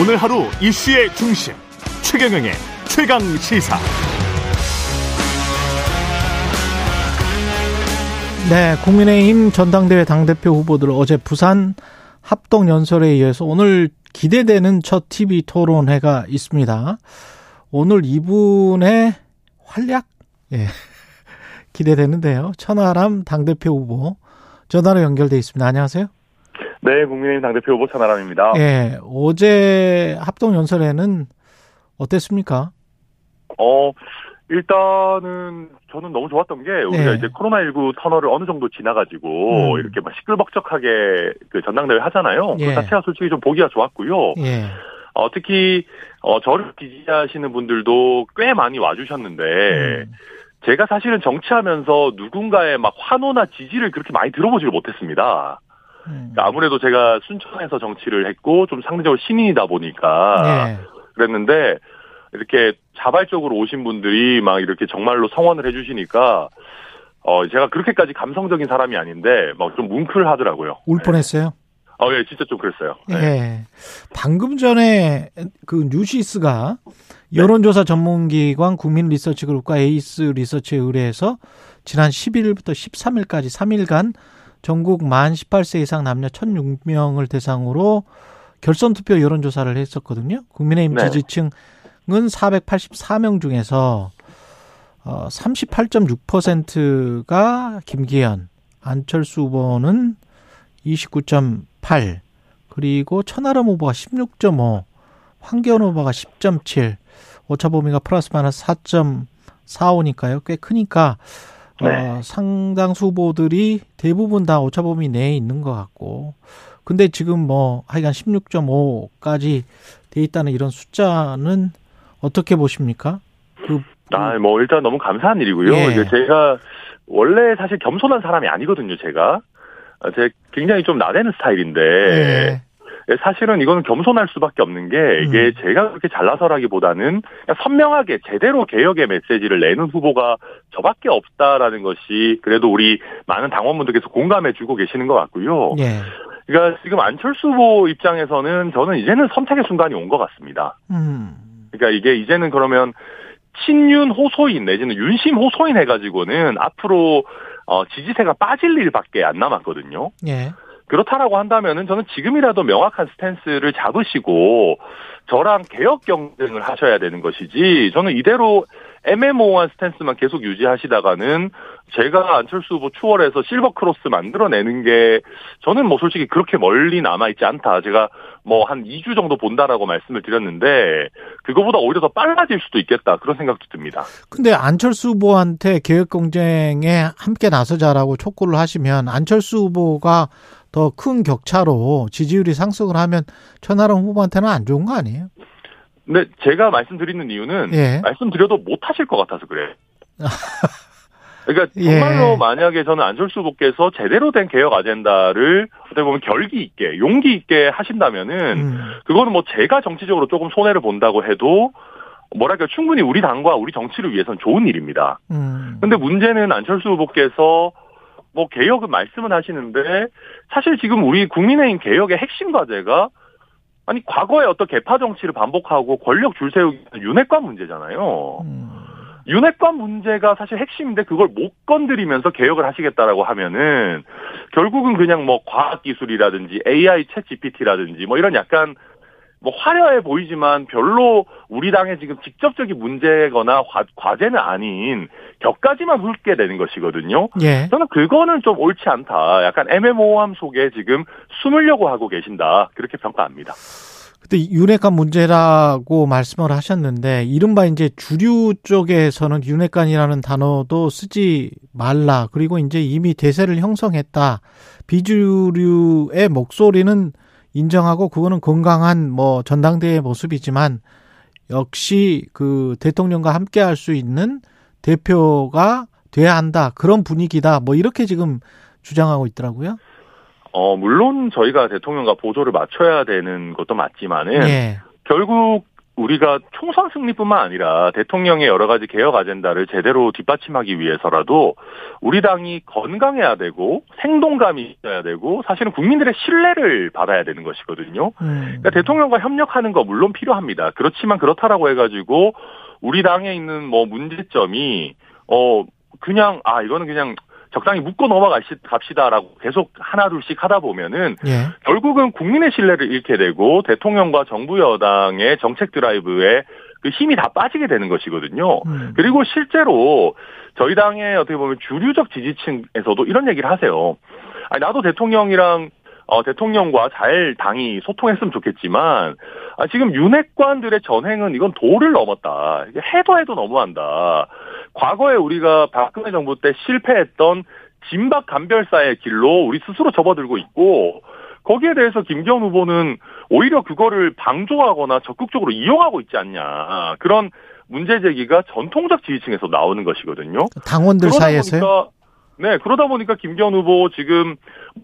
오늘 하루 이슈의 중심 최경영의 최강 시사. 네, 국민의힘 전당대회 당대표 후보들 어제 부산 합동 연설에 의해서 오늘 기대되는 첫 TV 토론회가 있습니다. 오늘 이분의 활약 예. 기대되는데요. 천하람 당대표 후보 전화로 연결돼 있습니다. 안녕하세요. 네, 국민의힘 당대표 후보 천하람입니다. 예, 어제 합동 연설에는 어땠습니까? 어, 일단은 저는 너무 좋았던 게 우리가 네. 이제 코로나19 터널을 어느 정도 지나가지고 음. 이렇게 막 시끌벅적하게 그 전당대회 하잖아요. 예. 그 자체가 솔직히 좀 보기가 좋았고요. 예. 어, 특히 어, 저를 지지하시는 분들도 꽤 많이 와주셨는데 음. 제가 사실은 정치하면서 누군가의 막 환호나 지지를 그렇게 많이 들어보지를 못했습니다. 음. 그러니까 아무래도 제가 순천에서 정치를 했고 좀 상대적으로 신인이다 보니까 예. 그랬는데 이렇게 자발적으로 오신 분들이 막 이렇게 정말로 성원을 해주시니까 어 제가 그렇게까지 감성적인 사람이 아닌데 막 좀 뭉클하더라고요. 울 뻔했어요. 어, 예, 진짜 좀 그랬어요. 네. 예. 방금 전에 그 뉴시스가 여론조사 전문기관 국민리서치그룹과 에이스 리서치에 의뢰해서 지난 11일부터 13일까지 3일간 전국 만 18세 이상 남녀 1,006명을 대상으로 결선 투표 여론 조사를 했었거든요. 국민의힘 네. 지지층은 484명 중에서 어 38.6%가 김기현, 안철수 후보는 29.8 그리고 천하람 후보가 16.5 황교안 후보가 10.7 오차 범위가 플러스 마이너스 4.45니까요 꽤 크니까 어, 네. 상당수 후보들이 대부분 다 오차범위 내에 있는 것 같고 근데 지금 뭐 하여간 16.5까지 돼 있다는 이런 숫자는 어떻게 보십니까? 그, 아, 뭐 일단 너무 감사한 일이고요. 예. 제가 원래 사실 겸손한 사람이 아니거든요, 제가. 아, 제가 굉장히 좀 나대는 스타일인데 예. 예, 사실은 이거는 겸손할 수밖에 없는 게 이게 음. 제가 그렇게 잘나서라기보다는 선명하게 제대로 개혁의 메시지를 내는 후보가 저밖에 없다라는 것이 그래도 우리 많은 당원분들께서 공감해주고 계시는 것 같고요. 예. 그러니까 지금 안철수 후보 입장에서는 저는 이제는 선택의 순간이 온 것 같습니다. 음. 그러니까 이게 이제는 그러면 친윤 호소인 내지는 윤심 호소인 해가지고는 앞으로 어, 지지세가 빠질 일밖에 안 남았거든요. 예. 그렇다라고 한다면은 저는 지금이라도 명확한 스탠스를 잡으시고 저랑 개혁 경쟁을 하셔야 되는 것이지 저는 이대로 애매모호한 스탠스만 계속 유지하시다가는 제가 안철수 후보 추월해서 silver cross 만들어내는 게 저는 뭐 솔직히 그렇게 멀리 남아있지 않다. 제가 뭐 한 2주 정도 본다라고 말씀을 드렸는데 그거보다 오히려 더 빨라질 수도 있겠다. 그런 생각도 듭니다. 근데 안철수 후보한테 개혁 경쟁에 함께 나서자라고 촉구를 하시면 안철수 후보가 더 큰 격차로 지지율이 상승을 하면 천하람 후보한테는 안 좋은 거 아니에요? 근데 제가 말씀드리는 이유는 예. 말씀드려도 못 하실 것 같아서 그래. 그러니까 예. 정말로 만약에 저는 안철수 후보께서 제대로 된 개혁 아젠다를 어떻게 보면 결기 있게 용기 있게 하신다면은 음. 그거는 뭐 제가 정치적으로 조금 손해를 본다고 해도 뭐랄까 충분히 우리 당과 우리 정치를 위해서는 좋은 일입니다. 음. 근데 문제는 안철수 후보께서 뭐 개혁은 말씀은 하시는데 사실 지금 우리 국민의힘 개혁의 핵심 과제가 아니 과거에 어떤 개파 정치를 반복하고 권력 줄 세우기 윤핵관 문제잖아요. 음. 윤핵관 문제가 사실 핵심인데 그걸 못 건드리면서 개혁을 하시겠다라고 하면은 결국은 그냥 뭐 과학 기술이라든지 AI 챗 GPT라든지 뭐 이런 약간 뭐 화려해 보이지만 별로 우리 당의 지금 직접적인 문제거나 과, 과제는 아닌 격까지만 훑게 되는 것이거든요. 예. 저는 그거는 좀 옳지 않다. 약간 애매모호함 속에 지금 숨으려고 하고 계신다. 그렇게 평가합니다. 그때 윤핵관 문제라고 말씀을 하셨는데 이른바 이제 주류 쪽에서는 윤핵관이라는 단어도 쓰지 말라. 그리고 이제 이미 대세를 형성했다. 비주류의 목소리는 인정하고 그거는 건강한 뭐 전당대회 모습이지만 역시 그 대통령과 함께 할 수 있는 대표가 돼야 한다. 그런 분위기다. 뭐 이렇게 지금 주장하고 있더라고요. 어, 물론 저희가 대통령과 보조를 맞춰야 되는 것도 맞지만은 예. 결국 우리가 총선 승리뿐만 아니라 대통령의 여러 가지 개혁 아젠다를 제대로 뒷받침하기 위해서라도 우리 당이 건강해야 되고 생동감이 있어야 되고 사실은 국민들의 신뢰를 받아야 되는 것이거든요. 음. 그러니까 대통령과 협력하는 거 물론 필요합니다. 그렇지만 그렇다라고 해가지고 우리 당에 있는 뭐 문제점이 어 그냥 아 이거는 그냥 적당히 묶고 넘어갑시다라고 계속 하나둘씩 하다 보면은 예. 결국은 국민의 신뢰를 잃게 되고 대통령과 정부 여당의 정책 드라이브에 그 힘이 다 빠지게 되는 것이거든요. 음. 그리고 실제로 저희 당의 어떻게 보면 주류적 지지층에서도 이런 얘기를 하세요. 아니 나도 대통령이랑 어, 대통령과 잘 당이 소통했으면 좋겠지만 아, 지금 윤핵관들의 전행은 이건 도를 넘었다. 해도 해도 너무한다. 과거에 우리가 박근혜 정부 때 실패했던 진박 간별사의 길로 우리 스스로 접어들고 있고 거기에 대해서 김기현 후보는 오히려 그거를 방조하거나 적극적으로 이용하고 있지 않냐 그런 문제 제기가 전통적 지지층에서 나오는 것이거든요. 당원들 사이에서요? 네 그러다 보니까 김기현 후보 지금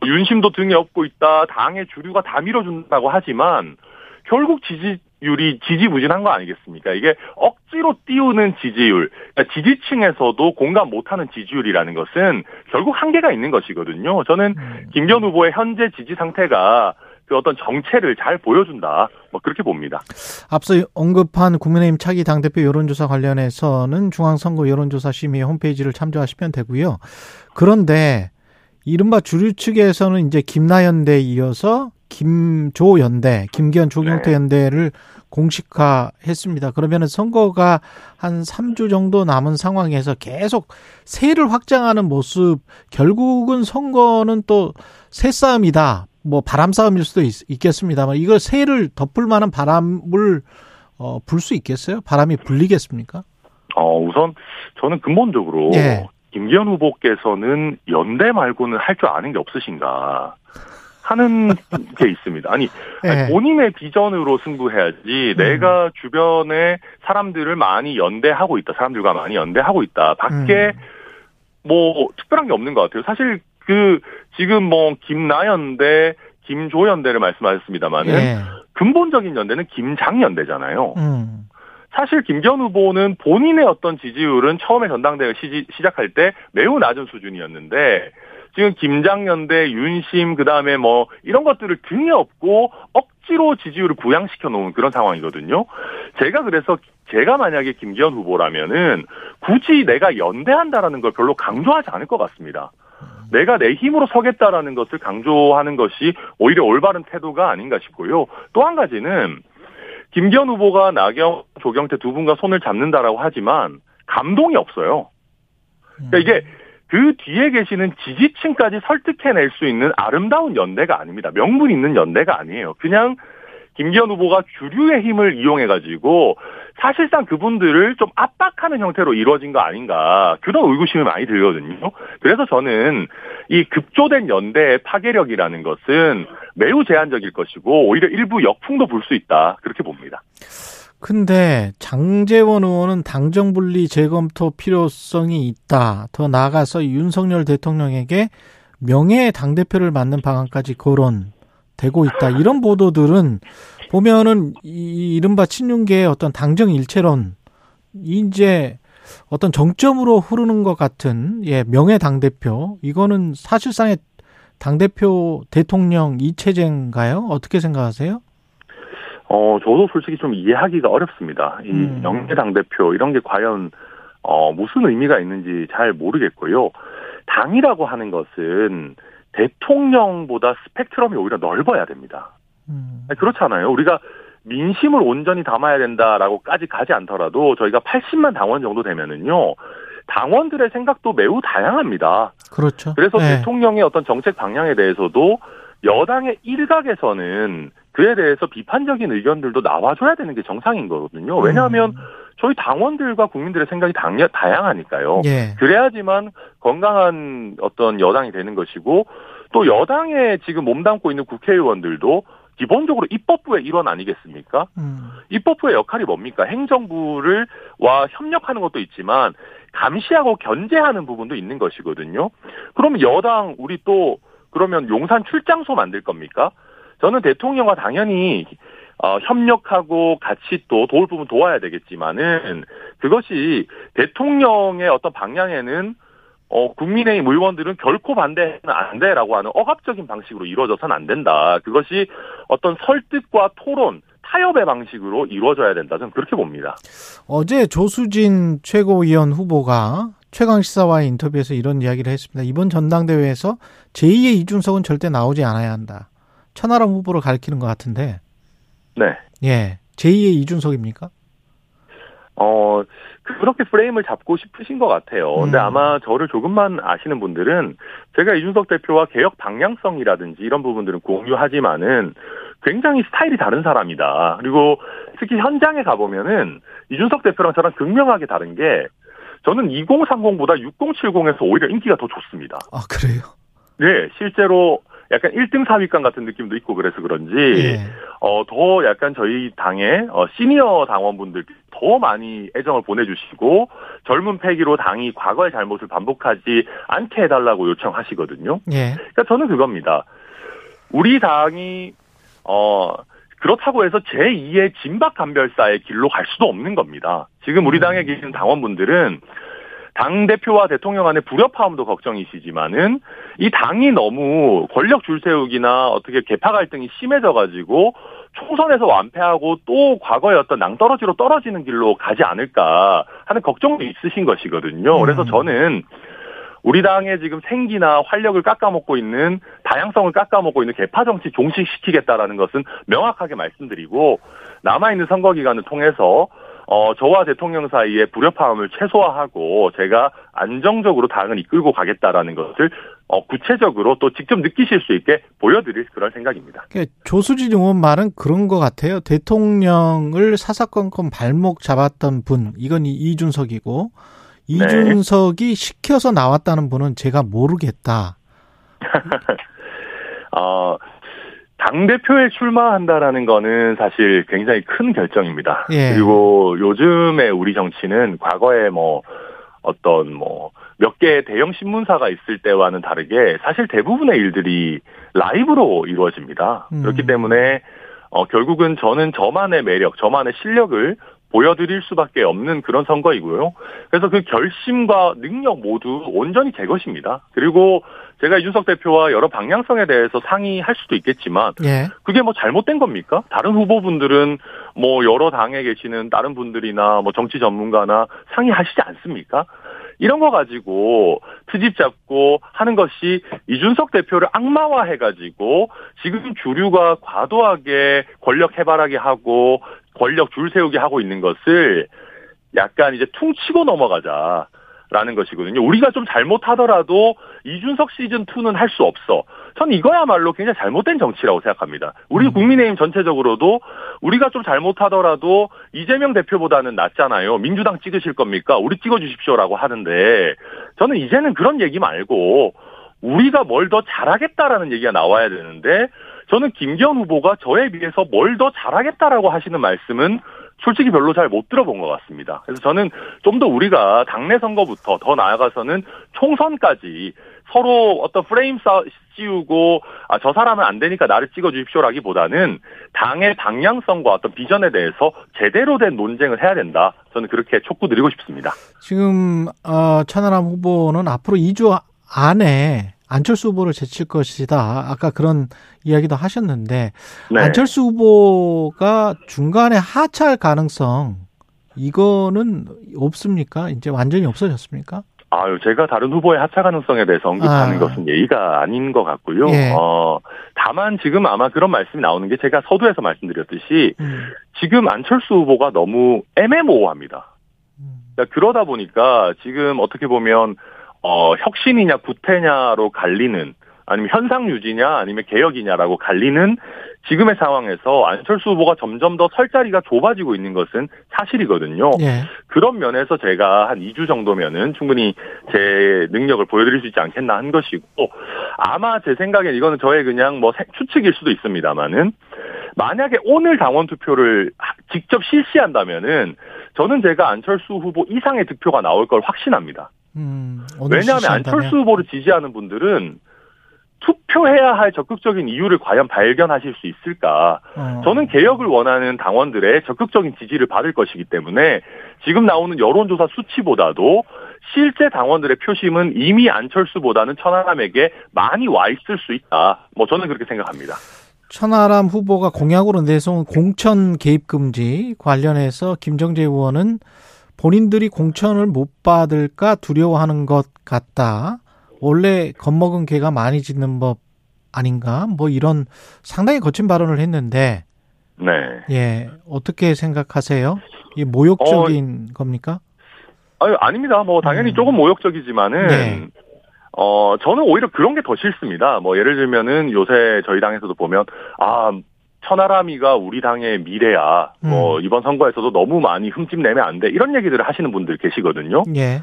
윤심도 등에 업고 있다 당의 주류가 다 밀어준다고 하지만 결국 지지율이 지지부진한 거 아니겠습니까? 이게 억지로 띄우는 지지율, 그러니까 지지층에서도 공감 못하는 지지율이라는 것은 결국 한계가 있는 것이거든요. 저는 음. 김기현 후보의 현재 지지 상태가 그 어떤 정체를 잘 보여준다, 뭐 그렇게 봅니다. 앞서 언급한 국민의힘 차기 당대표 여론조사 관련해서는 중앙선거 여론조사 심의 홈페이지를 참조하시면 되고요. 그런데 이른바 주류 측에서는 이제 김나연 대 이어서 김조연대, 김기현 조경태 네. 연대를 공식화했습니다. 그러면은 선거가 한 3주 정도 남은 상황에서 계속 세를 확장하는 모습, 결국은 선거는 또 새 싸움이다. 뭐 바람 싸움일 수도 있, 겠습니다만 이걸 세를 덮을 만한 바람을 어, 불 수 있겠어요? 바람이 불리겠습니까? 어, 우선 저는 근본적으로 예. 김기현 후보께서는 연대 말고는 할 줄 아는 게 없으신가 하는 게 있습니다. 아니, 예. 본인의 비전으로 승부해야지 음. 내가 주변에 사람들을 많이 연대하고 있다. 사람들과 많이 연대하고 있다. 밖에 음. 뭐 특별한 게 없는 것 같아요. 사실 그 지금 뭐 김나연대, 김조연대를 말씀하셨습니다만은 예. 근본적인 연대는 김장연대잖아요. 음. 사실 김기현 후보는 본인의 어떤 지지율은 처음에 전당대회 시, 시작할 때 매우 낮은 수준이었는데 지금 김장연대, 윤심 그 다음에 뭐 이런 것들을 등에 업고 억지로 지지율을 부양시켜 놓은 그런 상황이거든요. 제가 그래서 제가 만약에 김기현 후보라면은 굳이 내가 연대한다라는 걸 별로 강조하지 않을 것 같습니다. 내가 내 힘으로 서겠다라는 것을 강조하는 것이 오히려 올바른 태도가 아닌가 싶고요. 또 한 가지는 김기현 후보가 나경, 조경태 두 분과 손을 잡는다라고 하지만 감동이 없어요. 그러니까 이게 그 뒤에 계시는 지지층까지 설득해낼 수 있는 아름다운 연대가 아닙니다. 명분 있는 연대가 아니에요. 그냥 김기현 후보가 주류의 힘을 이용해가지고 사실상 그분들을 좀 압박하는 형태로 이루어진 거 아닌가 그런 의구심이 많이 들거든요. 그래서 저는 이 급조된 연대의 파괴력이라는 것은 매우 제한적일 것이고 오히려 일부 역풍도 불 수 있다 그렇게 봅니다. 근데 장재원 의원은 당정 분리 재검토 필요성이 있다. 더 나아가서 윤석열 대통령에게 명예 당 대표를 맡는 방안까지 거론되고 있다. 이런 보도들은 보면은 이 이른바 친윤계의 어떤 당정 일체론 이제 어떤 정점으로 흐르는 것 같은 예 명예 당 대표 이거는 사실상의 당 대표 대통령 이체제인가요? 어떻게 생각하세요? 어, 저도 솔직히 좀 이해하기가 어렵습니다. 이 음. 명예 당대표 이런 게 과연 어, 무슨 의미가 있는지 잘 모르겠고요. 당이라고 하는 것은 대통령보다 스펙트럼이 오히려 넓어야 됩니다. 음. 그렇잖아요. 우리가 민심을 온전히 담아야 된다라고까지 가지 않더라도 저희가 80만 당원 정도 되면은요. 당원들의 생각도 매우 다양합니다. 그렇죠. 그래서 네. 대통령의 어떤 정책 방향에 대해서도 여당의 일각에서는 그에 대해서 비판적인 의견들도 나와줘야 되는 게 정상인 거거든요. 왜냐하면 음. 저희 당원들과 국민들의 생각이 당연, 다양하니까요. 예. 그래야지만 건강한 어떤 여당이 되는 것이고 또 여당에 지금 몸담고 있는 국회의원들도 기본적으로 입법부의 일원 아니겠습니까? 음. 입법부의 역할이 뭡니까? 행정부를 와 협력하는 것도 있지만 감시하고 견제하는 부분도 있는 것이거든요. 그럼 여당 우리 또 그러면 용산 출장소 만들 겁니까? 저는 대통령과 당연히 어, 협력하고 같이 또 도울 부분 도와야 되겠지만은 그것이 대통령의 어떤 방향에는 어, 국민의힘 의원들은 결코 반대는 안 돼라고 하는 억압적인 방식으로 이루어져서는 안 된다. 그것이 어떤 설득과 토론, 타협의 방식으로 이루어져야 된다. 저는 그렇게 봅니다. 어제 조수진 최고위원 후보가 최강 시사와의 인터뷰에서 이런 이야기를 했습니다. 이번 전당대회에서 제2의 이준석은 절대 나오지 않아야 한다. 천하람 후보를 가리키는 것 같은데. 네. 예. 제2의 이준석입니까? 어, 그렇게 프레임을 잡고 싶으신 것 같아요. 근데 음. 아마 저를 조금만 아시는 분들은 제가 이준석 대표와 개혁 방향성이라든지 이런 부분들은 공유하지만은 굉장히 스타일이 다른 사람이다. 그리고 특히 현장에 가보면은 이준석 대표랑 저랑 극명하게 다른 게 저는 2030보다 6070에서 오히려 인기가 더 좋습니다. 아, 그래요? 네, 실제로 약간 1등 4위권 같은 느낌도 있고 그래서 그런지 예. 어, 더 약간 저희 당의 어, 시니어 당원분들 더 많이 애정을 보내주시고 젊은 패기로 당이 과거의 잘못을 반복하지 않게 해달라고 요청하시거든요. 예. 그러니까 저는 그겁니다. 우리 당이 어 그렇다고 해서 제2의 진박 감별사의 길로 갈 수도 없는 겁니다. 지금 우리 당에 계신 당원분들은 당 대표와 대통령 간의 불협화음도 걱정이시지만은 이 당이 너무 권력 줄세우기나 어떻게 개파 갈등이 심해져 가지고 총선에서 완패하고 또 과거의 어떤 낭떠러지로 떨어지는 길로 가지 않을까 하는 걱정도 있으신 것이거든요. 그래서 음. 저는 우리 당의 지금 생기나 활력을 깎아먹고 있는 다양성을 깎아먹고 있는 개파 정치 종식시키겠다라는 것은 명확하게 말씀드리고 남아있는 선거 기간을 통해서 어, 저와 대통령 사이의 불협화음을 최소화하고 제가 안정적으로 당을 이끌고 가겠다라는 것을 어, 구체적으로 또 직접 느끼실 수 있게 보여드릴 그런 생각입니다. 그러니까 조수진 의원 말은 그런 것 같아요. 대통령을 사사건건 발목 잡았던 분, 이건 이- 이준석이고, 이준석이 시켜서 나왔다는 분은 제가 모르겠다. 어, 당대표에 출마한다라는 거는 사실 굉장히 큰 결정입니다. 예. 그리고 요즘에 우리 정치는 과거에 뭐 어떤 뭐 몇 개의 대형 신문사가 있을 때와는 다르게 사실 대부분의 일들이 라이브로 이루어집니다. 음. 그렇기 때문에 어, 결국은 저는 저만의 매력, 저만의 실력을 보여드릴 수밖에 없는 그런 선거이고요. 그래서 그 결심과 능력 모두 온전히 제 것입니다. 그리고 제가 이준석 대표와 여러 방향성에 대해서 상의할 수도 있겠지만 예. 그게 뭐 잘못된 겁니까? 다른 후보분들은 뭐 여러 당에 계시는 다른 분들이나 뭐 정치 전문가나 상의하시지 않습니까? 이런 거 가지고 트집 잡고 하는 것이 이준석 대표를 악마화 해가지고 지금 주류가 과도하게 권력 해바라기 하고 권력 줄 세우게 하고 있는 것을 약간 이제 퉁치고 넘어가자. 라는 것이거든요. 우리가 좀 잘못하더라도 이준석 시즌 2는 할 수 없어. 전 이거야말로 굉장히 잘못된 정치라고 생각합니다. 우리 음. 국민의힘 전체적으로도 우리가 좀 잘못하더라도 이재명 대표보다는 낫잖아요. 민주당 찍으실 겁니까? 우리 찍어주십시오라고 하는데 저는 이제는 그런 얘기 말고 우리가 뭘 더 잘하겠다라는 얘기가 나와야 되는데 저는 김기현 후보가 저에 비해서 뭘 더 잘하겠다라고 하시는 말씀은 솔직히 별로 잘 못 들어본 것 같습니다. 그래서 저는 좀 더 우리가 당내 선거부터 더 나아가서는 총선까지 서로 어떤 프레임 싸 씌우고 아, 저 사람은 안 되니까 나를 찍어 주십시오라기보다는 당의 방향성과 어떤 비전에 대해서 제대로 된 논쟁을 해야 된다. 저는 그렇게 촉구드리고 싶습니다. 지금, 어, 천하람 후보는 앞으로 2주 안에 안철수 후보를 제칠 것이다. 아까 그런 이야기도 하셨는데, 네. 안철수 후보가 중간에 하차할 가능성, 이거는 없습니까? 이제 완전히 없어졌습니까? 아유, 제가 다른 후보의 하차 가능성에 대해서 언급하는 아. 것은 예의가 아닌 것 같고요. 예. 어, 다만 지금 아마 그런 말씀이 나오는 게 제가 서두에서 말씀드렸듯이 음, 지금 안철수 후보가 너무 애매모호합니다. 음, 그러니까 그러다 보니까 지금 어떻게 보면 어, 혁신이냐 구태냐로 갈리는 아니면 현상 유지냐 아니면 개혁이냐라고 갈리는 지금의 상황에서 안철수 후보가 점점 더 설 자리가 좁아지고 있는 것은 사실이거든요. 예. 그런 면에서 제가 한 2주 정도면은 충분히 제 능력을 보여드릴 수 있지 않겠나 한 것이고 아마 제 생각엔 이거는 저의 그냥 뭐 세- 추측일 수도 있습니다만은 만약에 오늘 당원 투표를 하- 직접 실시한다면은 저는 제가 안철수 후보 이상의 득표가 나올 걸 확신합니다. 음, 왜냐하면? 안철수 후보를 지지하는 분들은 투표해야 할 적극적인 이유를 과연 발견하실 수 있을까? 어. 저는 개혁을 원하는 당원들의 적극적인 지지를 받을 것이기 때문에 지금 나오는 여론조사 수치보다도 실제 당원들의 표심은 이미 안철수보다는 천하람에게 많이 와 있을 수 있다. 뭐 저는 그렇게 생각합니다. 천하람 후보가 공약으로 내세운 공천 개입 금지 관련해서 김정재 의원은 본인들이 공천을 못 받을까 두려워하는 것 같다. 원래 겁먹은 개가 많이 짖는 법 아닌가? 뭐 이런 상당히 거친 발언을 했는데 네. 예 어떻게 생각하세요? 이 모욕적인 겁니까? 아유, 아닙니다. 뭐 당연히 음. 조금 모욕적이지만은 네. 어 저는 오히려 그런 게 더 싫습니다. 뭐 예를 들면은 요새 저희 당에서도 보면 아 천하람이가 우리 당의 미래야. 뭐 음. 이번 선거에서도 너무 많이 흠집 내면 안 돼. 이런 얘기들을 하시는 분들 계시거든요. 예.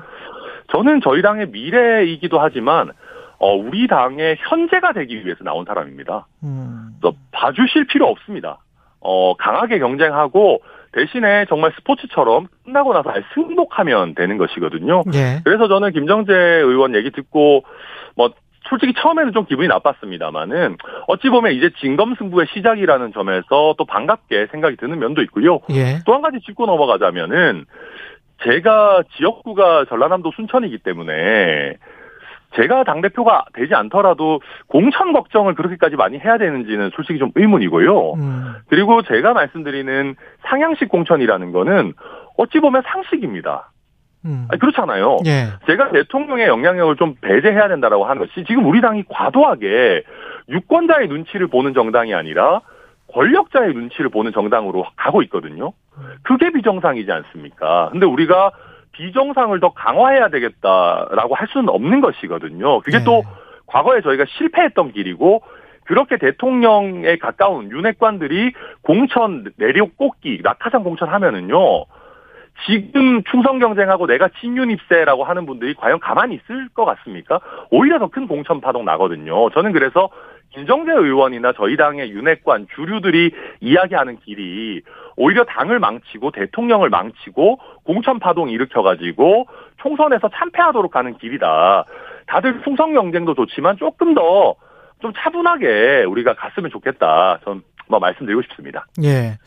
저는 저희 당의 미래이기도 하지만 어 우리 당의 현재가 되기 위해서 나온 사람입니다. 음. 그래서 봐주실 필요 없습니다. 어, 강하게 경쟁하고 대신에 정말 스포츠처럼 끝나고 나서 잘 승복하면 되는 것이거든요. 예. 그래서 저는 김정재 의원 얘기 듣고 뭐 솔직히 처음에는 좀 기분이 나빴습니다만은 어찌 보면 이제 진검승부의 시작이라는 점에서 또 반갑게 생각이 드는 면도 있고요. 예. 또한 가지 짚고 넘어가자면은 제가 지역구가 전라남도 순천이기 때문에 제가 당대표가 되지 않더라도 공천 걱정을 그렇게까지 많이 해야 되는지는 솔직히 좀 의문이고요. 음. 그리고 제가 말씀드리는 상향식 공천이라는 거는 어찌 보면 상식입니다. 음. 아니, 그렇잖아요. 예. 제가 대통령의 영향력을 좀 배제해야 된다라고 하는 것이 지금 우리 당이 과도하게 유권자의 눈치를 보는 정당이 아니라 권력자의 눈치를 보는 정당으로 가고 있거든요. 그게 비정상이지 않습니까? 근데 우리가 비정상을 더 강화해야 되겠다라고 할 수는 없는 것이거든요. 그게 네. 또 과거에 저희가 실패했던 길이고 그렇게 대통령에 가까운 윤핵관들이 공천 내력 꽂기 낙하산 공천 하면은요. 지금 충성 경쟁하고 내가 친윤 입세라고 하는 분들이 과연 가만히 있을 것 같습니까? 오히려 더 큰 공천 파동 나거든요. 저는 그래서 김정재 의원이나 저희 당의 윤핵관 주류들이 이야기하는 길이 오히려 당을 망치고 대통령을 망치고 공천 파동 일으켜가지고 총선에서 참패하도록 가는 길이다. 다들 충성 경쟁도 좋지만 조금 더 좀 차분하게 우리가 갔으면 좋겠다. 전 뭐 말씀드리고 싶습니다. 예.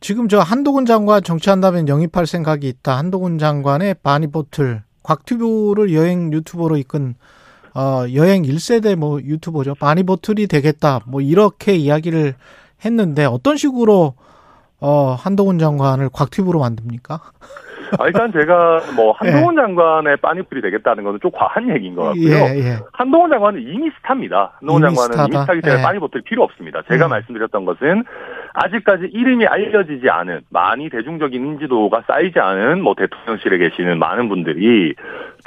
지금 저 한동훈 장관 정치한다면 영입할 생각이 있다. 한동훈 장관의 바니보틀 곽튜브를 여행 유튜버로 이끈 어 여행 1세대 뭐 유튜버죠. 바니보틀이 되겠다. 뭐 이렇게 이야기를 했는데 어떤 식으로 어 한동훈 장관을 곽튜브로 만듭니까? 아, 일단 제가 뭐 한동훈 장관의 빠니풀이 되겠다는 거는 좀 과한 얘기인 것 같고요. 예, 예. 한동훈 장관은 이미 스타입니다. 한동훈 이미 장관은 이미 스타다. 스타기 때문에 예. 빠니버틀 필요 없습니다. 제가 음. 말씀드렸던 것은 아직까지 이름이 알려지지 않은 많이 대중적인 인지도가 쌓이지 않은 뭐 대통령실에 계시는 많은 분들이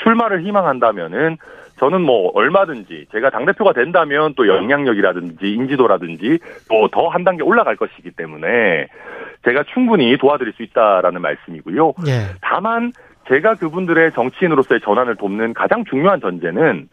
출마를 희망한다면은 저는 뭐 얼마든지 제가 당대표가 된다면 또 영향력이라든지 인지도라든지 또 더 한 단계 올라갈 것이기 때문에 제가 충분히 도와드릴 수 있다라는 말씀이고요. 예. 다만 제가 그분들의 정치인으로서의 전환을 돕는 가장 중요한 전제는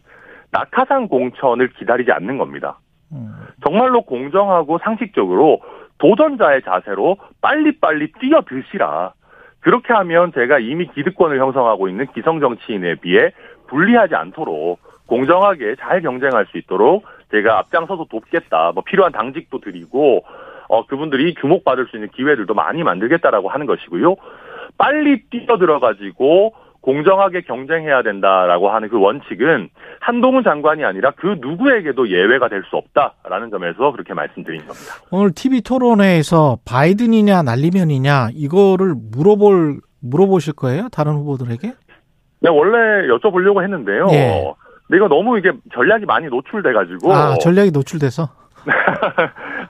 낙하산 공천을 기다리지 않는 겁니다. 음. 정말로 공정하고 상식적으로 도전자의 자세로 빨리빨리 뛰어드시라. 그렇게 하면 제가 이미 기득권을 형성하고 있는 기성 정치인에 비해 불리하지 않도록 공정하게 잘 경쟁할 수 있도록 제가 앞장서서 돕겠다. 뭐 필요한 당직도 드리고 어 그분들이 주목받을 수 있는 기회들도 많이 만들겠다라고 하는 것이고요. 빨리 뛰어 들어 가지고 공정하게 경쟁해야 된다라고 하는 그 원칙은 한동훈 장관이 아니라 그 누구에게도 예외가 될 수 없다라는 점에서 그렇게 말씀드린 겁니다. 오늘 TV 토론회에서 바이든이냐 날리면이냐 이거를 물어볼 물어보실 거예요? 다른 후보들에게? 네, 원래 여쭤보려고 했는데요. 예. 근데 이거 너무 이게 전략이 많이 노출돼가지고 아, 전략이 노출돼서.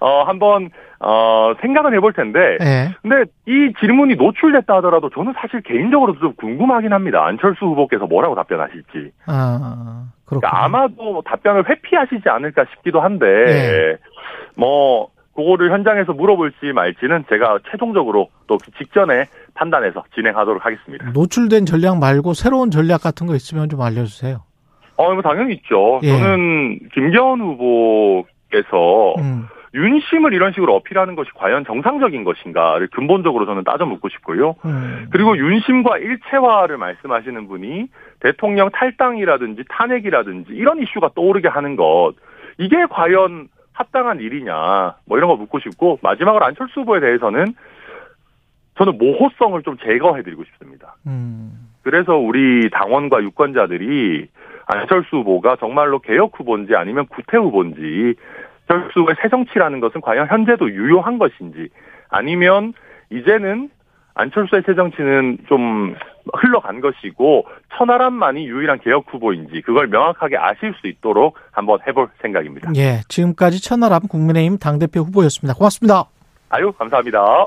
어 한번 어 생각은 해볼 텐데 예. 근데 이 질문이 노출됐다 하더라도 저는 사실 개인적으로도 좀 궁금하긴 합니다. 안철수 후보께서 뭐라고 답변하실지. 아, 그렇군요. 그러니까 아마도 답변을 회피하시지 않을까 싶기도 한데 예. 뭐 그거를 현장에서 물어볼지 말지는 제가 최종적으로 또그 직전에 판단해서 진행하도록 하겠습니다. 노출된 전략 말고 새로운 전략 같은 거 있으면 좀 알려주세요. 어, 이거 당연히 있죠. 예. 저는 김기현 후보 께서 음, 윤심을 이런 식으로 어필하는 것이 과연 정상적인 것인가를 근본적으로 저는 따져 묻고 싶고요. 음, 그리고 윤심과 일체화를 말씀하시는 분이 대통령 탈당이라든지 탄핵이라든지 이런 이슈가 떠오르게 하는 것 이게 과연 합당한 일이냐 뭐 이런 거 묻고 싶고 마지막으로 안철수 후보에 대해서는 저는 모호성을 좀 제거해드리고 싶습니다. 음. 그래서 우리 당원과 유권자들이 안철수 후보가 정말로 개혁 후보인지 아니면 구태 후보인지 안철수 후보의 새 정치라는 것은 과연 현재도 유효한 것인지 아니면 이제는 안철수의 새 정치는 좀 흘러간 것이고 천하람만이 유일한 개혁 후보인지 그걸 명확하게 아실 수 있도록 한번 해볼 생각입니다. 예, 지금까지 천하람 국민의힘 당대표 후보였습니다. 고맙습니다. 아유 감사합니다.